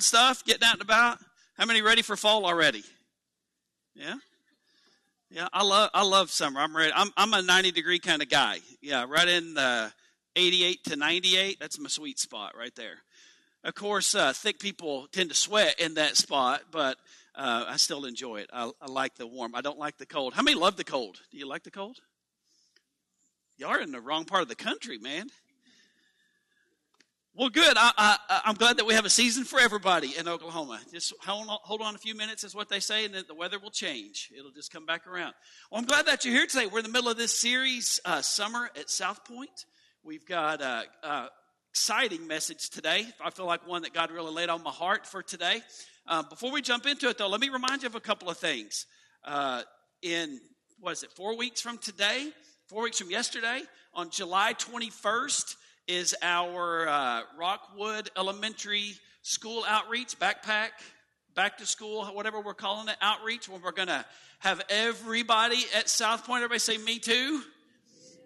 stuff, getting out and about. How many ready for fall already? Yeah. Yeah, I love I love summer. I'm ready. I'm I'm a 90 degree kind of guy. Yeah, right in the 88 to 98. That's my sweet spot right there. Of course, uh, thick people tend to sweat in that spot, but uh, I still enjoy it. I, I like the warm. I don't like the cold. How many love the cold? Do you like the cold? You are in the wrong part of the country, man. Well, good. I, am glad that we have a season for everybody in Oklahoma. Just hold on, hold on a few minutes, is what they say, and then the weather will change. It'll just come back around. Well, I'm glad that you're here today. We're in the middle of this series, uh, Summer at Southpointe. We've got an uh, uh, exciting message today. I feel like one that God really laid on my heart for today. Uh, before we jump into it, though, let me remind you of a couple of things. Uh, in, what is it, four weeks from today, four weeks from yesterday, on July 21st, is our uh, Rockwood Elementary School Outreach, backpack, back to school, whatever we're calling it, outreach, where we're going to have everybody at Southpointe. Everybody say, Me too.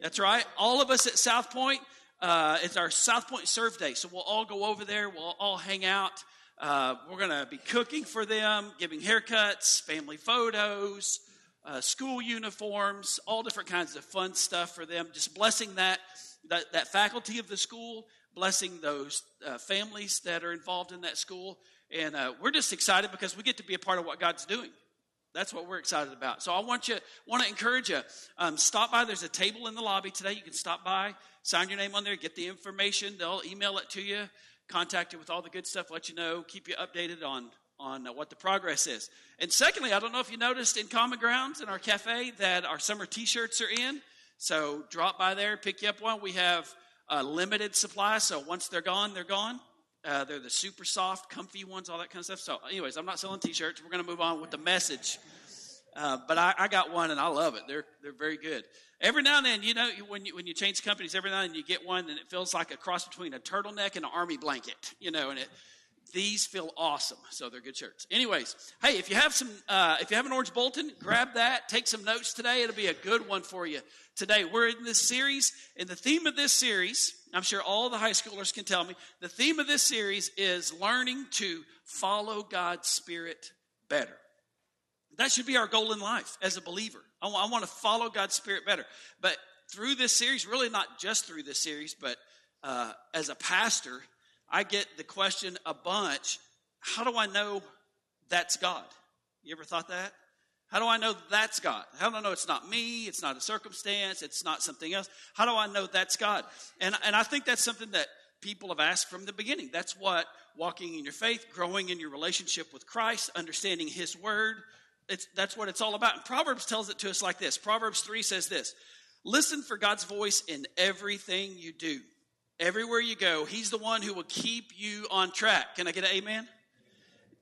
That's right. All of us at Southpointe. Uh, it's our Southpointe Serve Day. So we'll all go over there. We'll all hang out. Uh, we're going to be cooking for them, giving haircuts, family photos, uh, school uniforms, all different kinds of fun stuff for them. Just blessing that that, that faculty of the school, blessing those uh, families that are involved in that school. And uh, we're just excited because we get to be a part of what God's doing. That's what we're excited about. So I want you, want to encourage you. Um, stop by. There's a table in the lobby today. You can stop by, sign your name on there, get the information. They'll email it to you, contact you with all the good stuff, let you know, keep you updated on on uh, what the progress is. And secondly, I don't know if you noticed in Common Grounds in our cafe that our summer T-shirts are in. So drop by there, pick you up one. We have a limited supply, so once they're gone, they're gone. Uh, they're the super soft, comfy ones, all that kind of stuff. So, anyways, I'm not selling T-shirts. We're going to move on with the message. Uh, but I, I, got one and I love it. They're they're very good. Every now and then, you know, when you when you change companies, every now and then you get one and it feels like a cross between a turtleneck and an army blanket. You know, and it these feel awesome, so they're good shirts. Anyways, hey, if you have some, uh, if you have an orange bulletin, grab that. Take some notes today. It'll be a good one for you today. We're in this series, and the theme of this series, I'm sure all the high schoolers can tell me, the theme of this series is learning to follow God's Spirit better. That should be our goal in life as a believer. I want, want to follow God's Spirit better. But through this series, really not just through this series, but uh, as a pastor, I get the question a bunch how do I know that's God? You ever thought that? How do I know that's God? How do I know it's not me? It's not a circumstance. It's not something else. How do I know that's God? And, and I think that's something that people have asked from the beginning. That's what walking in your faith, growing in your relationship with Christ, understanding His Word, it's, that's what it's all about. And Proverbs tells it to us like this Proverbs 3 says this Listen for God's voice in everything you do. Everywhere you go, He's the one who will keep you on track. Can I get an amen?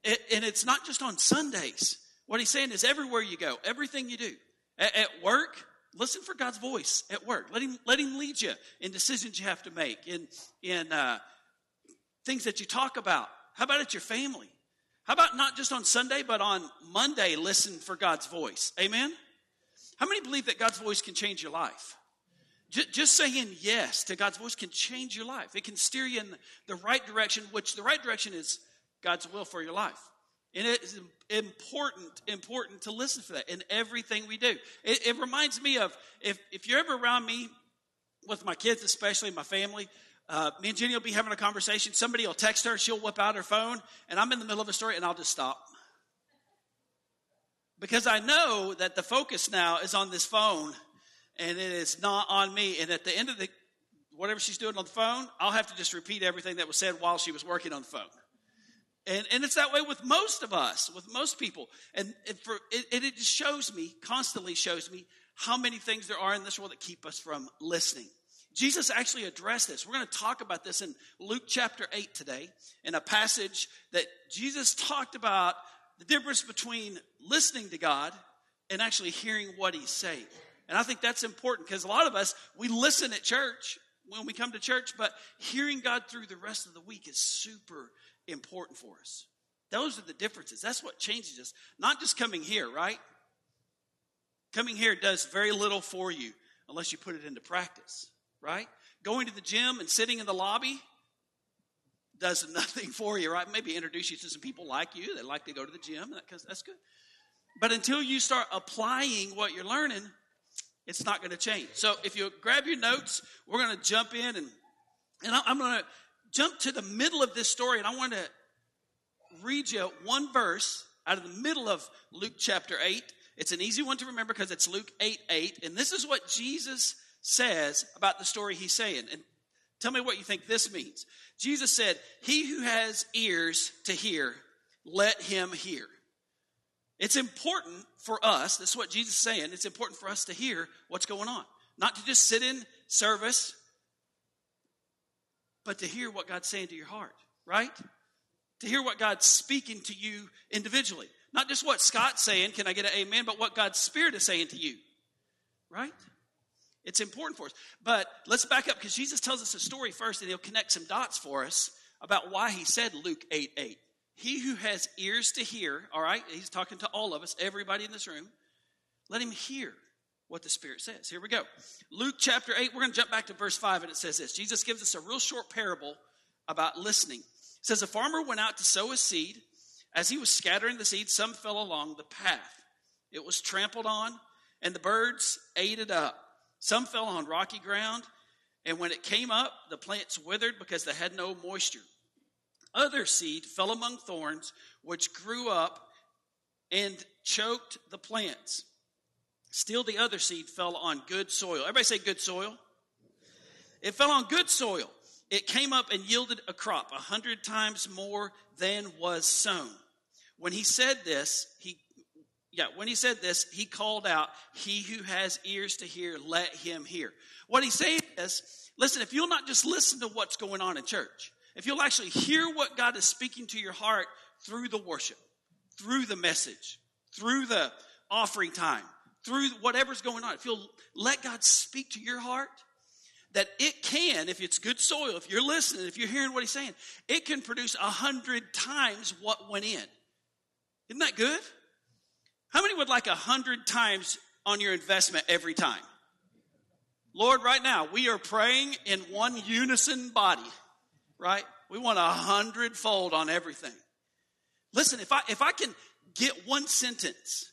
It, and it's not just on Sundays. What He's saying is everywhere you go, everything you do. At, at work, listen for God's voice at work. Let Him, let him lead you in decisions you have to make, in, in uh, things that you talk about. How about at your family? How about not just on Sunday, but on Monday, listen for God's voice? Amen? How many believe that God's voice can change your life? Just saying yes to God's voice can change your life. It can steer you in the right direction, which the right direction is God's will for your life. And it is important, important to listen for that in everything we do. It, it reminds me of if, if you're ever around me, with my kids, especially my family, uh, me and Jenny will be having a conversation. Somebody will text her, she'll whip out her phone, and I'm in the middle of a story, and I'll just stop. Because I know that the focus now is on this phone and it is not on me. And at the end of the whatever she's doing on the phone, I'll have to just repeat everything that was said while she was working on the phone. And, and it's that way with most of us, with most people. And, for, it, it shows me, constantly shows me, how many things there are in this world that keep us from listening. Jesus actually addressed this. We're going to talk about this in Luke chapter 8 today, in a passage that Jesus talked about the difference between listening to God and actually hearing what He's saying. And I think that's important because a lot of us, we listen at church when we come to church, but hearing God through the rest of the week is super important for us. Those are the differences. That's what changes us. Not just coming here, right? Coming here does very little for you unless you put it into practice, right? Going to the gym and sitting in the lobby does nothing for you, right? Maybe introduce you to some people like you that like to go to the gym. That's good. But until you start applying what you're learning, it's not going to change. So if you grab your notes, we're going to jump in and and I'm going to jump to the middle of this story, and I want to read you one verse out of the middle of Luke chapter 8. It's an easy one to remember because it's Luke 8 8. And this is what Jesus says about the story he's saying. And tell me what you think this means. Jesus said, He who has ears to hear, let him hear. It's important for us, that's what Jesus is saying, it's important for us to hear what's going on. Not to just sit in service, but to hear what God's saying to your heart, right? To hear what God's speaking to you individually. Not just what Scott's saying, can I get an amen, but what God's Spirit is saying to you, right? It's important for us. But let's back up because Jesus tells us a story first and he'll connect some dots for us about why he said Luke 8 8. He who has ears to hear, all right, he's talking to all of us, everybody in this room, let him hear what the Spirit says. Here we go. Luke chapter 8, we're going to jump back to verse 5, and it says this Jesus gives us a real short parable about listening. It says, A farmer went out to sow his seed. As he was scattering the seed, some fell along the path. It was trampled on, and the birds ate it up. Some fell on rocky ground, and when it came up, the plants withered because they had no moisture. Other seed fell among thorns, which grew up and choked the plants. Still, the other seed fell on good soil. Everybody say good soil. It fell on good soil. It came up and yielded a crop a hundred times more than was sown. When he said this, he yeah, when he said this, he called out, He who has ears to hear, let him hear. What he's saying is, listen, if you'll not just listen to what's going on in church, if you'll actually hear what God is speaking to your heart through the worship, through the message, through the offering time, through whatever's going on, if you'll let God speak to your heart, that it can, if it's good soil, if you're listening, if you're hearing what he's saying, it can produce a hundred times what went in. Isn't that good? How many would like a hundred times on your investment every time? Lord, right now, we are praying in one unison body, right? We want a hundredfold on everything. Listen, if I if I can get one sentence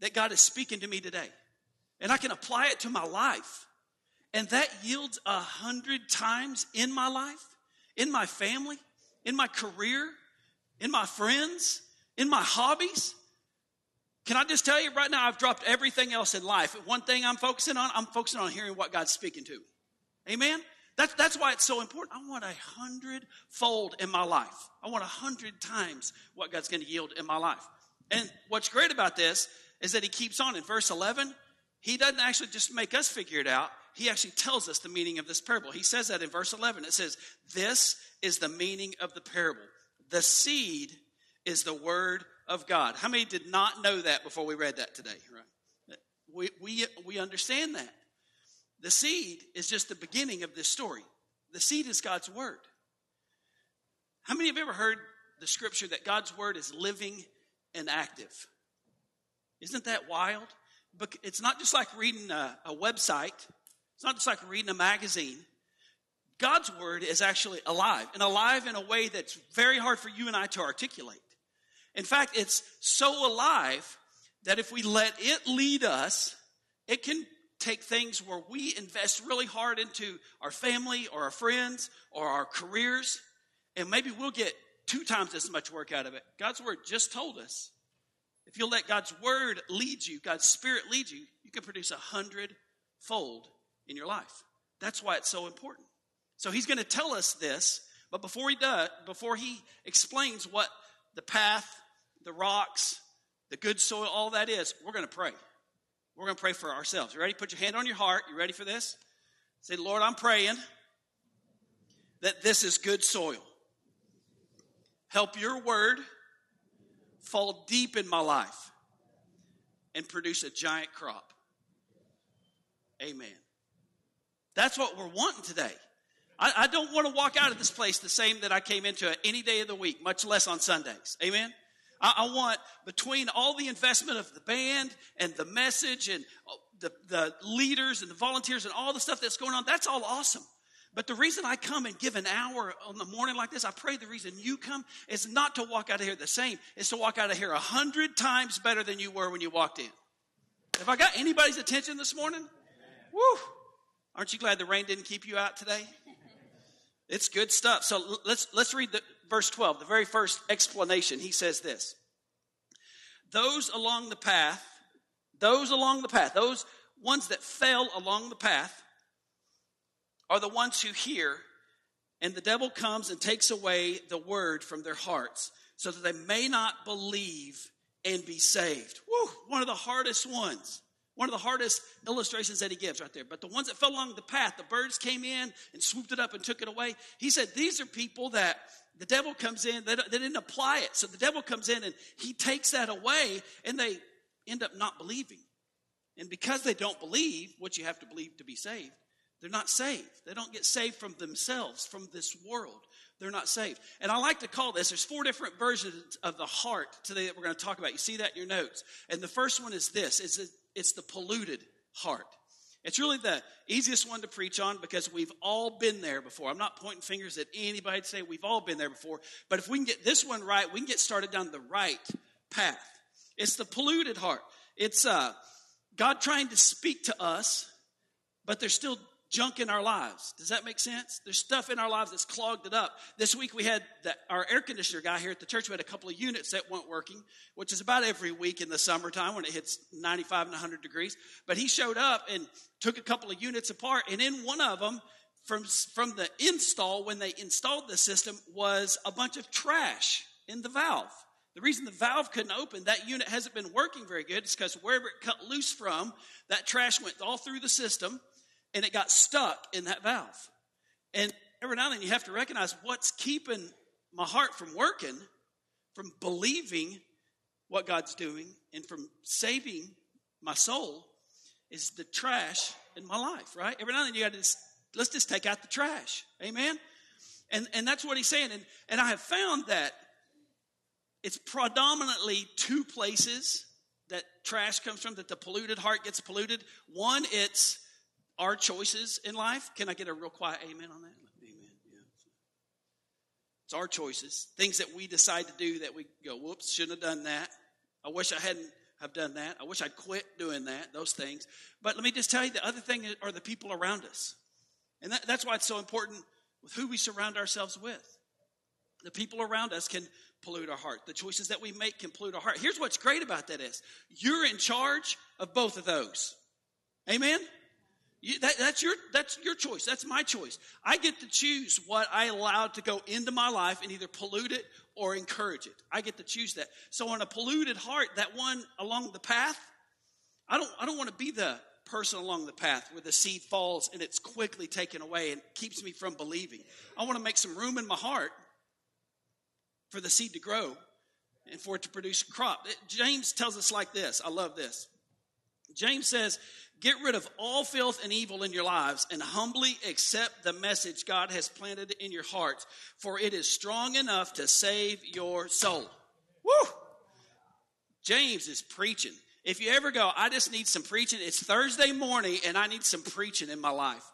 that God is speaking to me today. And I can apply it to my life. And that yields a hundred times in my life, in my family, in my career, in my friends, in my hobbies. Can I just tell you right now, I've dropped everything else in life. One thing I'm focusing on, I'm focusing on hearing what God's speaking to. Amen? That's, that's why it's so important. I want a hundredfold in my life. I want a hundred times what God's going to yield in my life. And what's great about this is that he keeps on in verse 11. He doesn't actually just make us figure it out. He actually tells us the meaning of this parable. He says that in verse 11. It says, This is the meaning of the parable. The seed is the word of God. How many did not know that before we read that today? Right? We, we, we understand that. The seed is just the beginning of this story. The seed is God's word. How many have ever heard the scripture that God's word is living and active? Isn't that wild? But it's not just like reading a, a website. It's not just like reading a magazine. God's word is actually alive and alive in a way that's very hard for you and I to articulate. In fact, it's so alive that if we let it lead us, it can take things where we invest really hard into our family or our friends or our careers, and maybe we'll get two times as much work out of it. God's word just told us if you'll let God's word lead you, God's spirit lead you, you can produce a hundredfold in your life. That's why it's so important. So he's going to tell us this, but before he does, before he explains what the path, the rocks, the good soil, all that is, we're going to pray. We're going to pray for ourselves. You ready? Put your hand on your heart. You ready for this? Say, Lord, I'm praying that this is good soil. Help your word fall deep in my life and produce a giant crop. Amen. That's what we're wanting today. I, I, don't want to walk out of this place the same that I came into it any day of the week, much less on Sundays. Amen. I, I want between all the investment of the band and the message and the, the leaders and the volunteers and all the stuff that's going on, that's all awesome. But the reason I come and give an hour on the morning like this, I pray the reason you come is not to walk out of here the same, is to walk out of here a hundred times better than you were when you walked in. Have I got anybody's attention this morning? Woo! Aren't you glad the rain didn't keep you out today? It's good stuff. So let's let's read the verse 12, the very first explanation. He says this. Those along the path, those along the path, those ones that fell along the path are the ones who hear, and the devil comes and takes away the word from their hearts so that they may not believe and be saved. Woo, one of the hardest ones. One of the hardest illustrations that he gives right there. But the ones that fell along the path, the birds came in and swooped it up and took it away. He said, These are people that the devil comes in, they, they didn't apply it. So the devil comes in and he takes that away and they end up not believing. And because they don't believe what you have to believe to be saved, they're not saved. They don't get saved from themselves, from this world. They're not saved. And I like to call this, there's four different versions of the heart today that we're going to talk about. You see that in your notes. And the first one is this, is it's the polluted heart. It's really the easiest one to preach on because we've all been there before. I'm not pointing fingers at anybody to say we've all been there before, but if we can get this one right, we can get started down the right path. It's the polluted heart. It's uh, God trying to speak to us, but there's still junk in our lives. Does that make sense? There's stuff in our lives that's clogged it up. This week we had the, our air conditioner guy here at the church. We had a couple of units that weren't working, which is about every week in the summertime when it hits 95 and 100 degrees. But he showed up and took a couple of units apart, and in one of them, from, from the install, when they installed the system, was a bunch of trash in the valve. The reason the valve couldn't open, that unit hasn't been working very good, is because wherever it cut loose from, that trash went all through the system and it got stuck in that valve. And every now and then you have to recognize what's keeping my heart from working, from believing what God's doing, and from saving my soul is the trash in my life, right? Every now and then you got to just, let's just take out the trash. Amen? And, and that's what he's saying. And, and I have found that it's predominantly two places that trash comes from, that the polluted heart gets polluted. One, it's our choices in life. Can I get a real quiet amen on that? Amen. Yeah. It's our choices, things that we decide to do that we go, whoops, shouldn't have done that. I wish I hadn't have done that. I wish I'd quit doing that, those things. But let me just tell you, the other thing are the people around us. And that, that's why it's so important with who we surround ourselves with. The people around us can pollute our heart. The choices that we make can pollute our heart. Here's what's great about that is you're in charge of both of those. Amen? You, that, that's, your, that's your choice. That's my choice. I get to choose what I allow to go into my life and either pollute it or encourage it. I get to choose that. So on a polluted heart, that one along the path, I don't, I don't want to be the person along the path where the seed falls and it's quickly taken away and keeps me from believing. I want to make some room in my heart for the seed to grow and for it to produce crop. James tells us like this. I love this. James says, Get rid of all filth and evil in your lives and humbly accept the message God has planted in your hearts, for it is strong enough to save your soul. Woo! James is preaching. If you ever go, I just need some preaching, it's Thursday morning and I need some preaching in my life.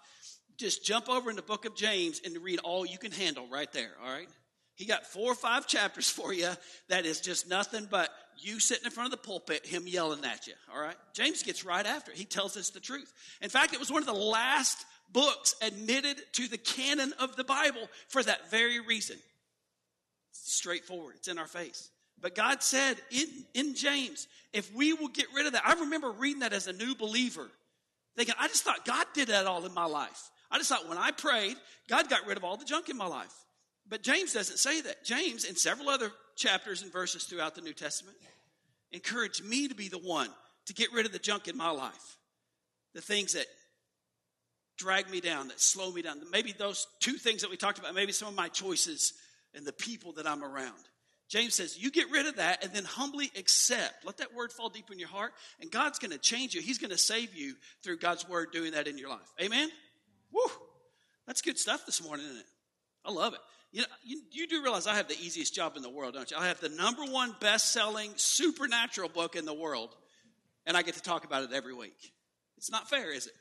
Just jump over in the book of James and read all you can handle right there, all right? He got four or five chapters for you that is just nothing but you sitting in front of the pulpit, him yelling at you. All right? James gets right after it. He tells us the truth. In fact, it was one of the last books admitted to the canon of the Bible for that very reason. It's straightforward, it's in our face. But God said in, in James, if we will get rid of that, I remember reading that as a new believer, thinking, I just thought God did that all in my life. I just thought when I prayed, God got rid of all the junk in my life. But James doesn't say that. James, in several other chapters and verses throughout the New Testament, encouraged me to be the one to get rid of the junk in my life, the things that drag me down, that slow me down. Maybe those two things that we talked about, maybe some of my choices and the people that I'm around. James says, you get rid of that and then humbly accept. Let that word fall deep in your heart, and God's going to change you. He's going to save you through God's word doing that in your life. Amen? Woo! That's good stuff this morning, isn't it? I love it. You know, you, you, do realize I have the easiest job in the world, don't you? I have the number one best selling supernatural book in the world, and I get to talk about it every week. It's not fair, is it?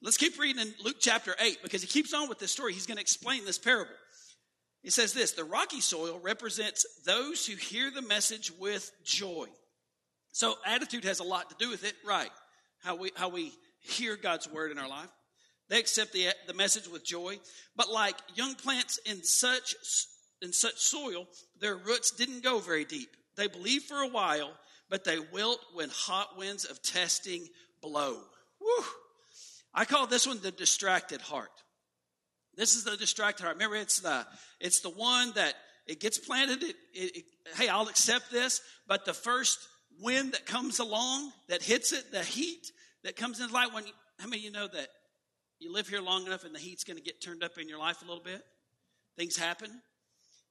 Let's keep reading in Luke chapter 8 because he keeps on with this story. He's going to explain this parable. He says this The rocky soil represents those who hear the message with joy. So, attitude has a lot to do with it, right? How we, how we hear God's word in our life. They accept the, the message with joy. But like young plants in such, in such soil, their roots didn't go very deep. They believe for a while, but they wilt when hot winds of testing blow. Woo! I call this one the distracted heart. This is the distracted heart. Remember, it's the it's the one that it gets planted. It, it, it, hey, I'll accept this, but the first wind that comes along that hits it, the heat that comes in light. When how many of you know that you live here long enough and the heat's going to get turned up in your life a little bit? Things happen.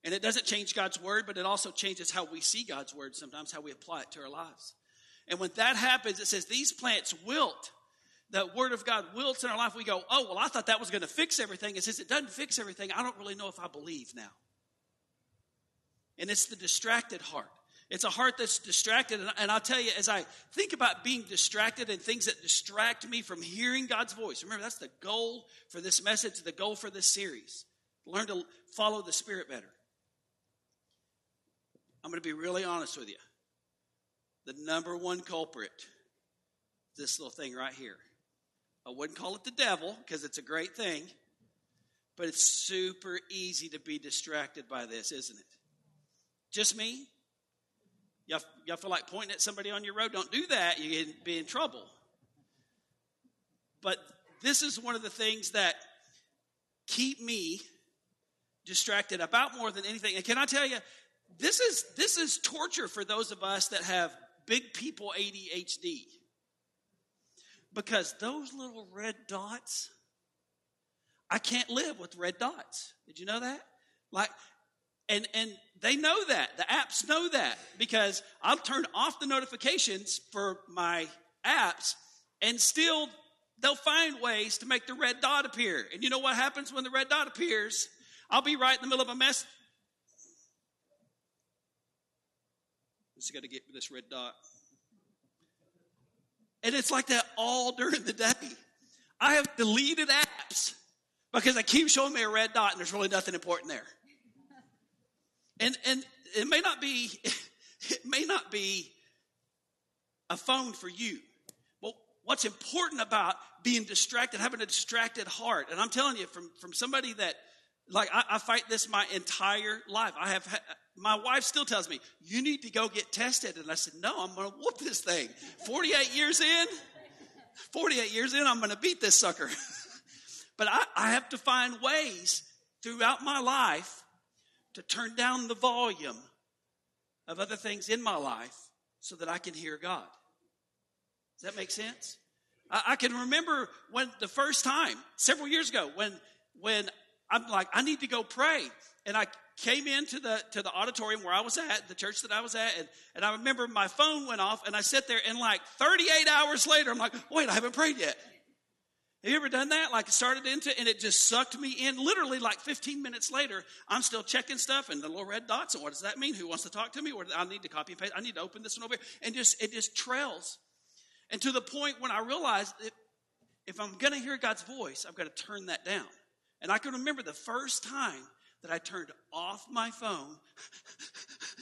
And it doesn't change God's word, but it also changes how we see God's word sometimes, how we apply it to our lives. And when that happens, it says these plants wilt. The word of God wilts in our life. We go, oh, well, I thought that was going to fix everything. It says it doesn't fix everything. I don't really know if I believe now. And it's the distracted heart. It's a heart that's distracted. And I'll tell you, as I think about being distracted and things that distract me from hearing God's voice, remember, that's the goal for this message, the goal for this series. Learn to follow the Spirit better. I'm going to be really honest with you. The number one culprit, this little thing right here. I wouldn't call it the devil because it's a great thing, but it's super easy to be distracted by this, isn't it? Just me? Y'all, y'all feel like pointing at somebody on your road? Don't do that. You can be in trouble. But this is one of the things that keep me distracted about more than anything. And can I tell you, this is this is torture for those of us that have big people ADHD. Because those little red dots, I can't live with red dots. Did you know that? Like and and they know that. The apps know that because I'll turn off the notifications for my apps and still they'll find ways to make the red dot appear. And you know what happens when the red dot appears? I'll be right in the middle of a mess Just got to get this red dot. And it's like that all during the day. I have deleted apps because they keep showing me a red dot and there's really nothing important there. And and it may not be it may not be a phone for you. But what's important about being distracted, having a distracted heart, and I'm telling you from, from somebody that like I, I fight this my entire life. I have my wife still tells me, you need to go get tested. And I said, no, I'm going to whoop this thing. 48 years in, 48 years in, I'm going to beat this sucker. but I, I have to find ways throughout my life to turn down the volume of other things in my life so that I can hear God. Does that make sense? I, I can remember when the first time, several years ago, when when I'm like, I need to go pray. And I came into the to the auditorium where I was at, the church that I was at, and, and I remember my phone went off and I sat there and like 38 hours later, I'm like, wait, I haven't prayed yet. Have you ever done that? Like started into and it just sucked me in. Literally like 15 minutes later, I'm still checking stuff and the little red dots. And what does that mean? Who wants to talk to me? I need to copy and paste. I need to open this one over here. And just it just trails. And to the point when I realized that if I'm gonna hear God's voice, I've got to turn that down. And I can remember the first time that I turned off my phone,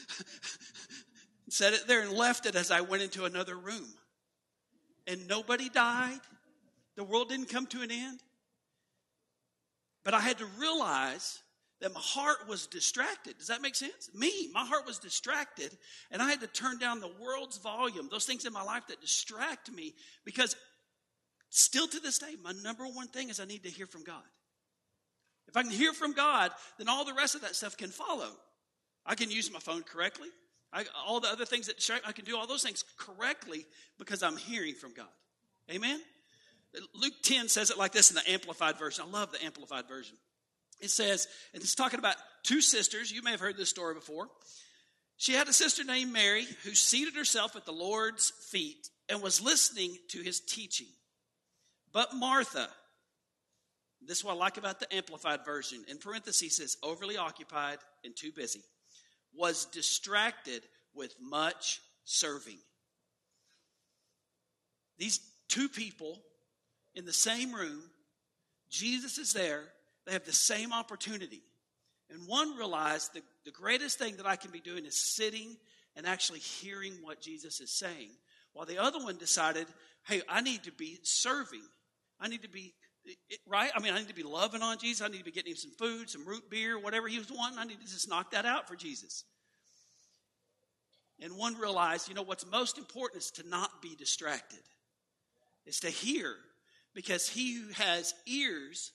set it there, and left it as I went into another room. And nobody died. The world didn't come to an end. But I had to realize that my heart was distracted. Does that make sense? Me, my heart was distracted, and I had to turn down the world's volume, those things in my life that distract me, because still to this day, my number one thing is I need to hear from God. If I can hear from God, then all the rest of that stuff can follow. I can use my phone correctly. I, all the other things that I can do all those things correctly because I'm hearing from God. Amen? Luke 10 says it like this in the Amplified Version. I love the Amplified Version. It says, and it's talking about two sisters. You may have heard this story before. She had a sister named Mary who seated herself at the Lord's feet and was listening to his teaching. But Martha, this is what I like about the Amplified Version. In parentheses, says overly occupied and too busy, was distracted with much serving. These two people in the same room. Jesus is there. They have the same opportunity. And one realized the, the greatest thing that I can be doing is sitting and actually hearing what Jesus is saying. While the other one decided, hey, I need to be serving. I need to be, right? I mean, I need to be loving on Jesus. I need to be getting him some food, some root beer, whatever he was wanting. I need to just knock that out for Jesus. And one realized, you know, what's most important is to not be distracted, is to hear, because he who has ears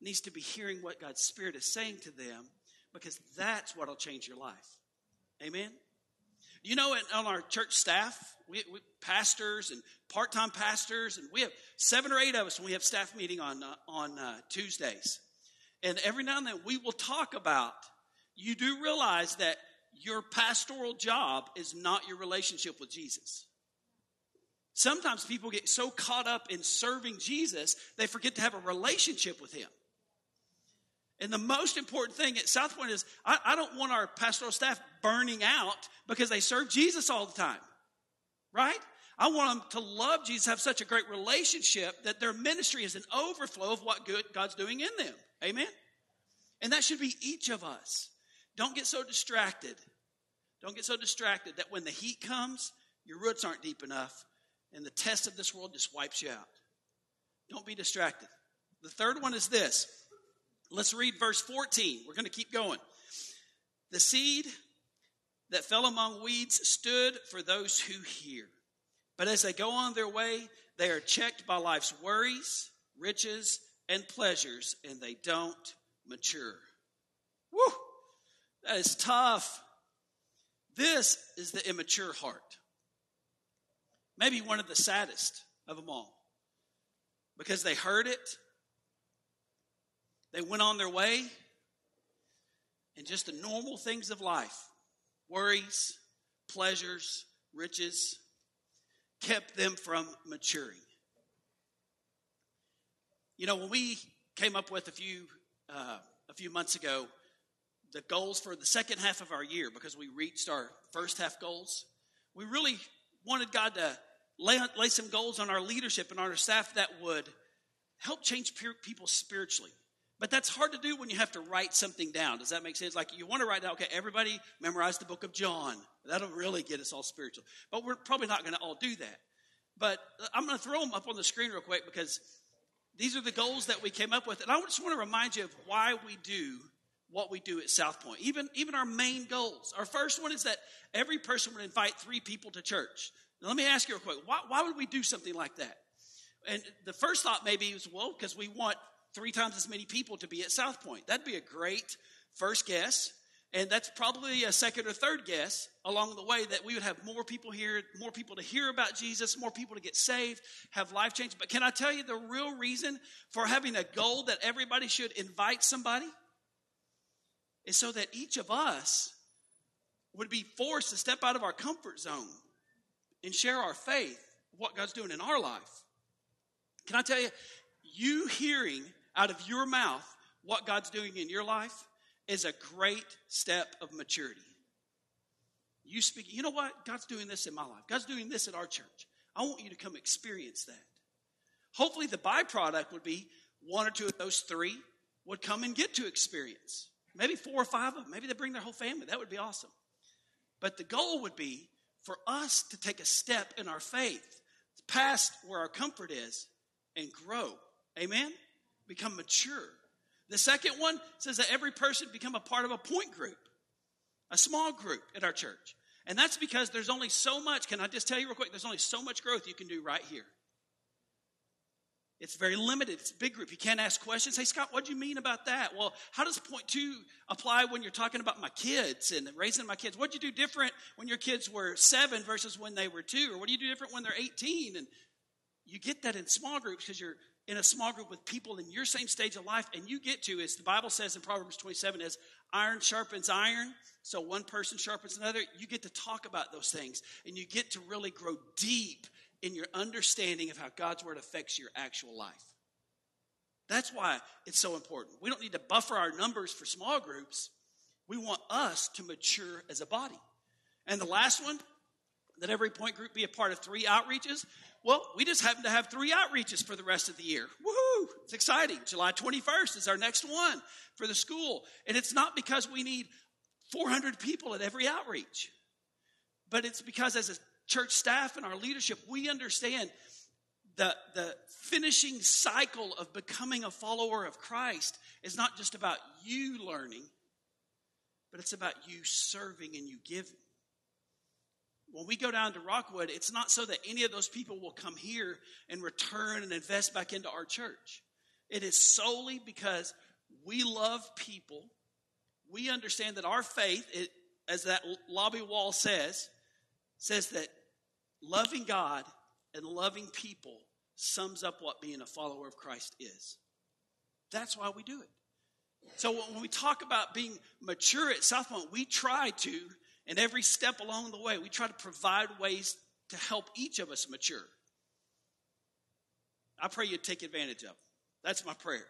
needs to be hearing what God's Spirit is saying to them, because that's what will change your life. Amen? You know, on our church staff, we, we pastors and part-time pastors, and we have seven or eight of us when we have staff meeting on uh, on uh, Tuesdays. And every now and then we will talk about. You do realize that your pastoral job is not your relationship with Jesus. Sometimes people get so caught up in serving Jesus, they forget to have a relationship with Him. And the most important thing at Southpointe is I, I, don't want our pastoral staff burning out because they serve Jesus all the time, right? I want them to love Jesus, have such a great relationship that their ministry is an overflow of what good God's doing in them. Amen? And that should be each of us. Don't get so distracted. Don't get so distracted that when the heat comes, your roots aren't deep enough and the test of this world just wipes you out. Don't be distracted. The third one is this. Let's read verse 14. We're going to keep going. The seed that fell among weeds stood for those who hear. But as they go on their way, they are checked by life's worries, riches, and pleasures, and they don't mature. Woo! That is tough. This is the immature heart. Maybe one of the saddest of them all. Because they heard it, they went on their way, and just the normal things of life worries, pleasures, riches kept them from maturing. You know, when we came up with a few uh, a few months ago the goals for the second half of our year because we reached our first half goals. We really wanted God to lay, lay some goals on our leadership and on our staff that would help change people spiritually. But that's hard to do when you have to write something down. Does that make sense? Like you want to write down, okay, everybody memorize the book of John. That'll really get us all spiritual. But we're probably not going to all do that. But I'm going to throw them up on the screen real quick because these are the goals that we came up with. And I just want to remind you of why we do what we do at Southpointe, even, even our main goals. Our first one is that every person would invite three people to church. Now, let me ask you real quick why, why would we do something like that? And the first thought maybe is, well, because we want three times as many people to be at Southpointe. That'd be a great first guess. And that's probably a second or third guess along the way that we would have more people here, more people to hear about Jesus, more people to get saved, have life change. But can I tell you the real reason for having a goal that everybody should invite somebody? is so that each of us would be forced to step out of our comfort zone and share our faith, what God's doing in our life. Can I tell you, you hearing out of your mouth what God's doing in your life is a great step of maturity. You speak, you know what? God's doing this in my life. God's doing this at our church. I want you to come experience that. Hopefully, the byproduct would be one or two of those three would come and get to experience. Maybe four or five of them. Maybe they bring their whole family. That would be awesome. But the goal would be for us to take a step in our faith past where our comfort is and grow. Amen? Become mature. The second one says that every person become a part of a point group, a small group at our church. And that's because there's only so much, can I just tell you real quick? There's only so much growth you can do right here. It's very limited. It's a big group. You can't ask questions. Hey, Scott, what do you mean about that? Well, how does point two apply when you're talking about my kids and raising my kids? What'd you do different when your kids were seven versus when they were two? Or what do you do different when they're 18? And you get that in small groups because you're in a small group with people in your same stage of life. And you get to, as the Bible says in Proverbs 27, as iron sharpens iron. So one person sharpens another. You get to talk about those things and you get to really grow deep in your understanding of how God's word affects your actual life. That's why it's so important. We don't need to buffer our numbers for small groups. We want us to mature as a body. And the last one, that every point group be a part of three outreaches. Well, we just happen to have three outreaches for the rest of the year. Woohoo! It's exciting. July 21st is our next one for the school. And it's not because we need 400 people at every outreach, but it's because as a church staff and our leadership, we understand the, the finishing cycle of becoming a follower of Christ is not just about you learning, but it's about you serving and you giving when we go down to Rockwood, it's not so that any of those people will come here and return and invest back into our church. It is solely because we love people. We understand that our faith, it, as that lobby wall says, says that loving God and loving people sums up what being a follower of Christ is. That's why we do it. So when we talk about being mature at Southpointe, we try to and every step along the way, we try to provide ways to help each of us mature. I pray you take advantage of. That's my prayer.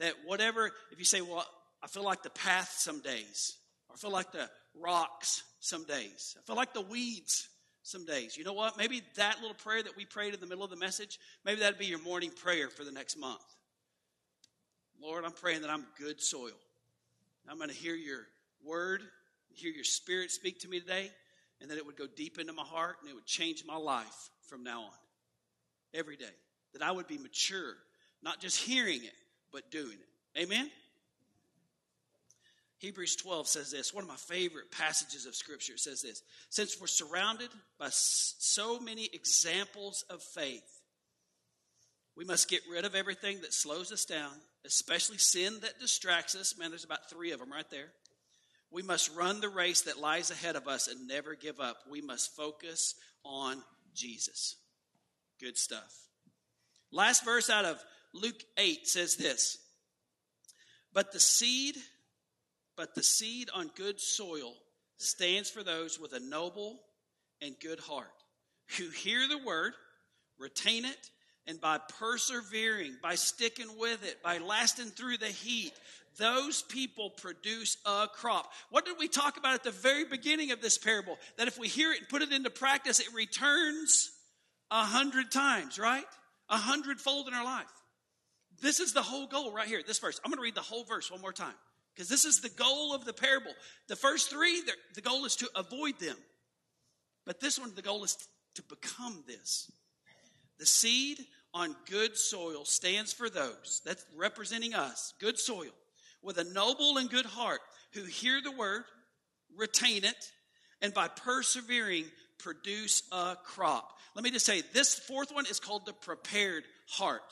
That whatever, if you say, well, I feel like the path some days, I feel like the rocks some days, I feel like the weeds some days. You know what? Maybe that little prayer that we prayed in the middle of the message, maybe that'd be your morning prayer for the next month. Lord, I'm praying that I'm good soil. I'm going to hear your word hear your spirit speak to me today, and that it would go deep into my heart and it would change my life from now on. Every day. That I would be mature, not just hearing it, but doing it. Amen? Hebrews 12 says this, one of my favorite passages of Scripture says this Since we're surrounded by so many examples of faith, we must get rid of everything that slows us down, especially sin that distracts us. Man, there's about three of them right there. We must run the race that lies ahead of us and never give up. We must focus on Jesus. Good stuff. Last verse out of Luke 8 says this But the seed, but the seed on good soil stands for those with a noble and good heart, who hear the word, retain it, and by persevering, by sticking with it, by lasting through the heat, those people produce a crop. What did we talk about at the very beginning of this parable? That if we hear it and put it into practice, it returns a hundred times, right? A hundredfold in our life. This is the whole goal right here, this verse. I'm going to read the whole verse one more time because this is the goal of the parable. The first three, the goal is to avoid them. But this one, the goal is to become this. The seed on good soil stands for those, that's representing us, good soil with a noble and good heart who hear the word, retain it, and by persevering produce a crop. Let me just say this fourth one is called the prepared heart.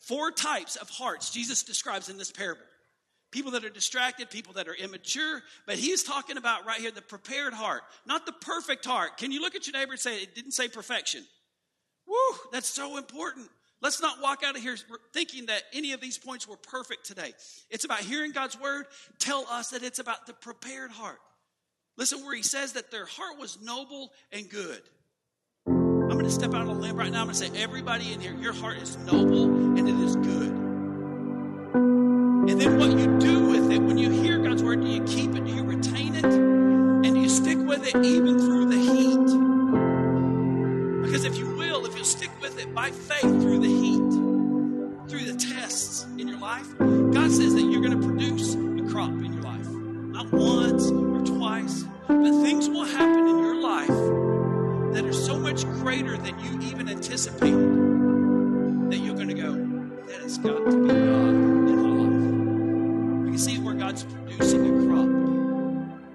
Four types of hearts Jesus describes in this parable people that are distracted, people that are immature, but he's talking about right here the prepared heart, not the perfect heart. Can you look at your neighbor and say, it didn't say perfection? Woo, that's so important. Let's not walk out of here thinking that any of these points were perfect today. It's about hearing God's word tell us that it's about the prepared heart. Listen where he says that their heart was noble and good. I'm going to step out on a limb right now. I'm going to say, everybody in here, your heart is noble and it is good. And then what you when you hear God's word, do you keep it? Do you retain it? And do you stick with it even through the heat? Because if you will, if you'll stick with it by faith through the heat, through the tests in your life, God says that you're going to produce a crop in your life. Not once or twice, but things will happen in your life that are so much greater than you even anticipated that you're going to go, that has got to be God producing a crop.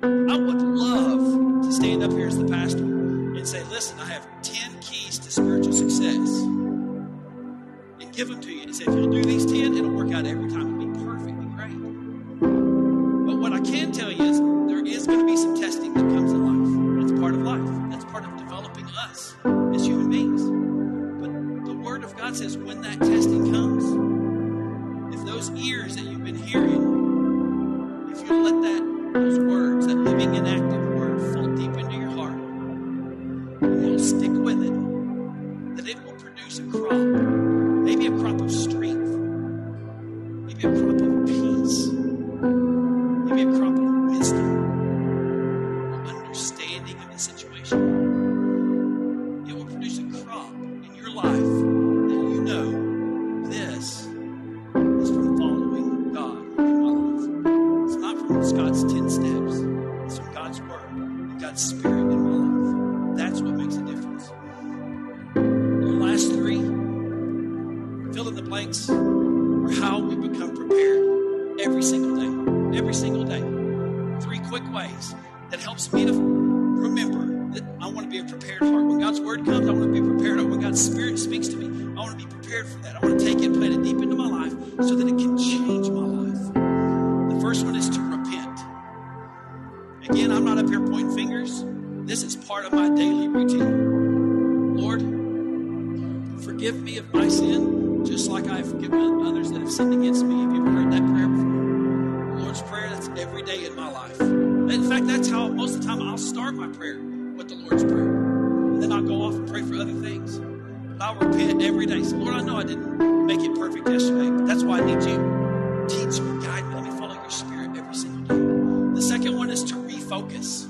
I would love to stand up here as the pastor and say, listen, I have 10 keys to spiritual success and give them to Spirit. Lord, I know I didn't make it perfect yesterday, but that's why I need you. Teach me, guide me. Let me follow your spirit every single day. The second one is to refocus.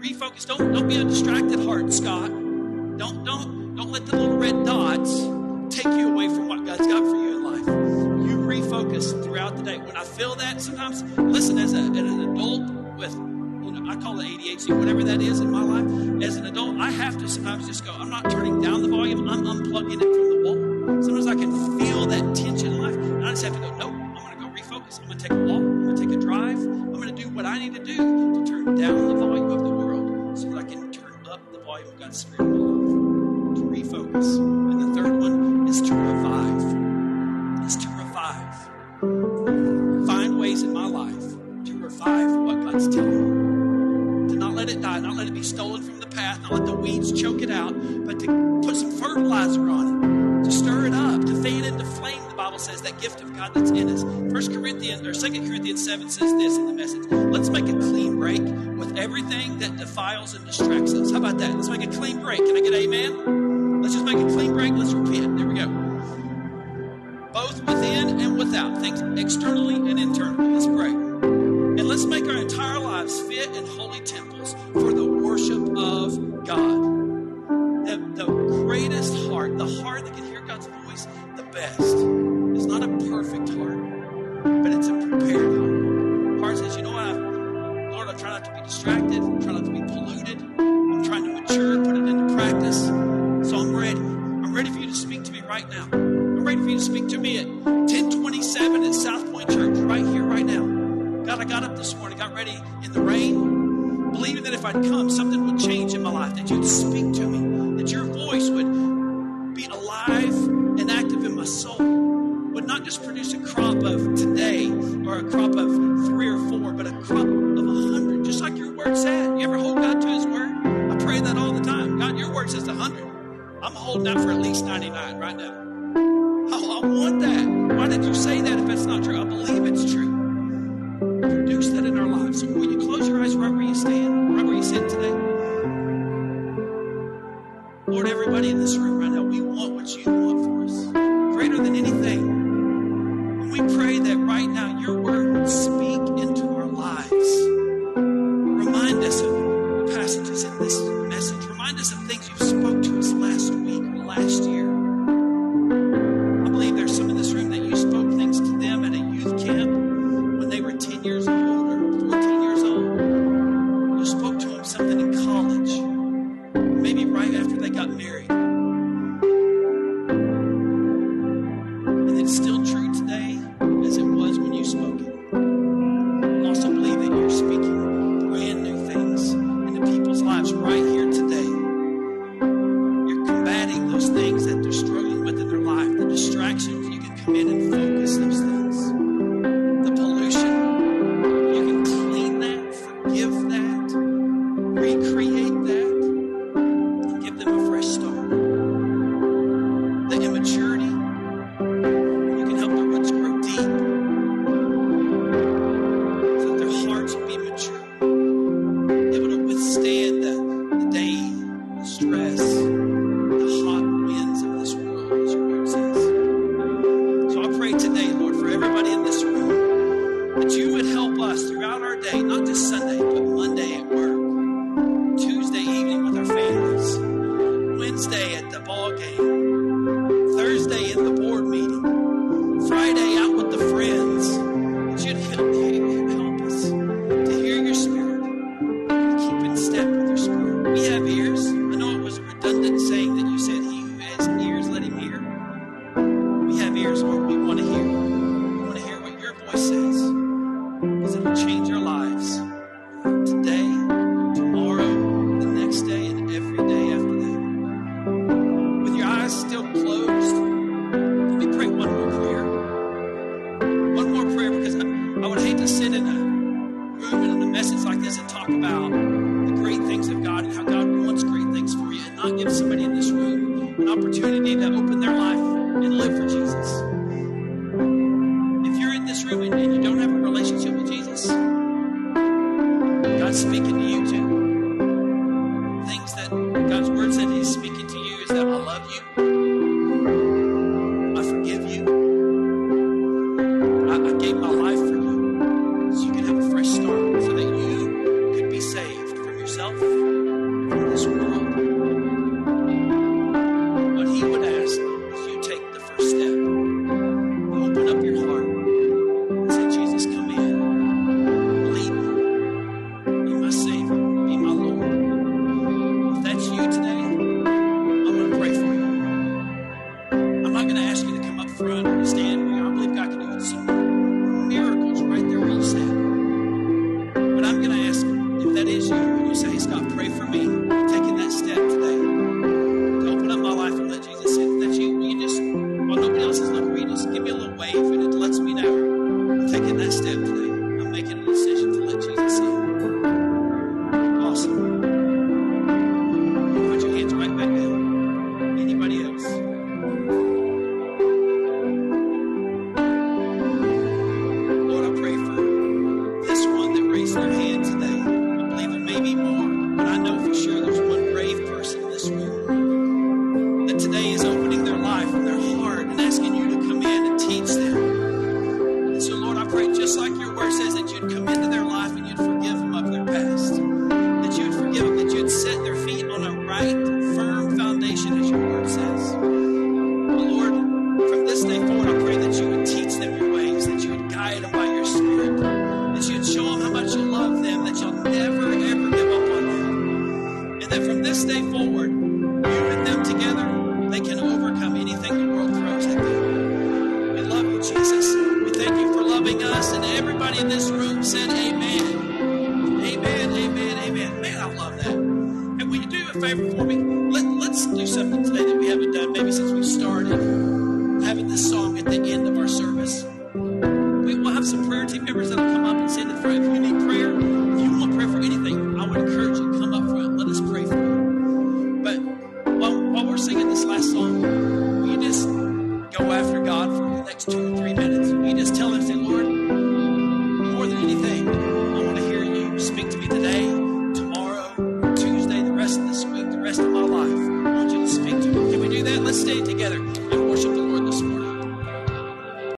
Refocus. Don't, don't be a distracted heart, Scott. Don't, don't, don't let the little red dots take you away from what God's got for you in life. You refocus throughout the day. When I feel that, sometimes, listen, as, a, as an adult with I call it ADHD, whatever that is in my life. As an adult, I have to sometimes just go, I'm not turning down the volume, I'm unplugging it from the wall. Sometimes I can feel that tension in life, and I just have to go, nope, I'm going to go refocus. I'm going to take a walk. I'm going to take a drive. I'm going to do what I need to do to turn down the volume of the world so that I can turn up the volume of God's Spirit. God that's in us. First Corinthians or Second Corinthians 7 says this in the message. Let's make a clean break with everything that defiles and distracts us. How about that? Let's make a clean break. Can I get amen? Let's just make a clean break. Let's repent. There we go. Both within and without, things externally and internally. Let's pray. And let's make our entire lives fit and holy temples yourself,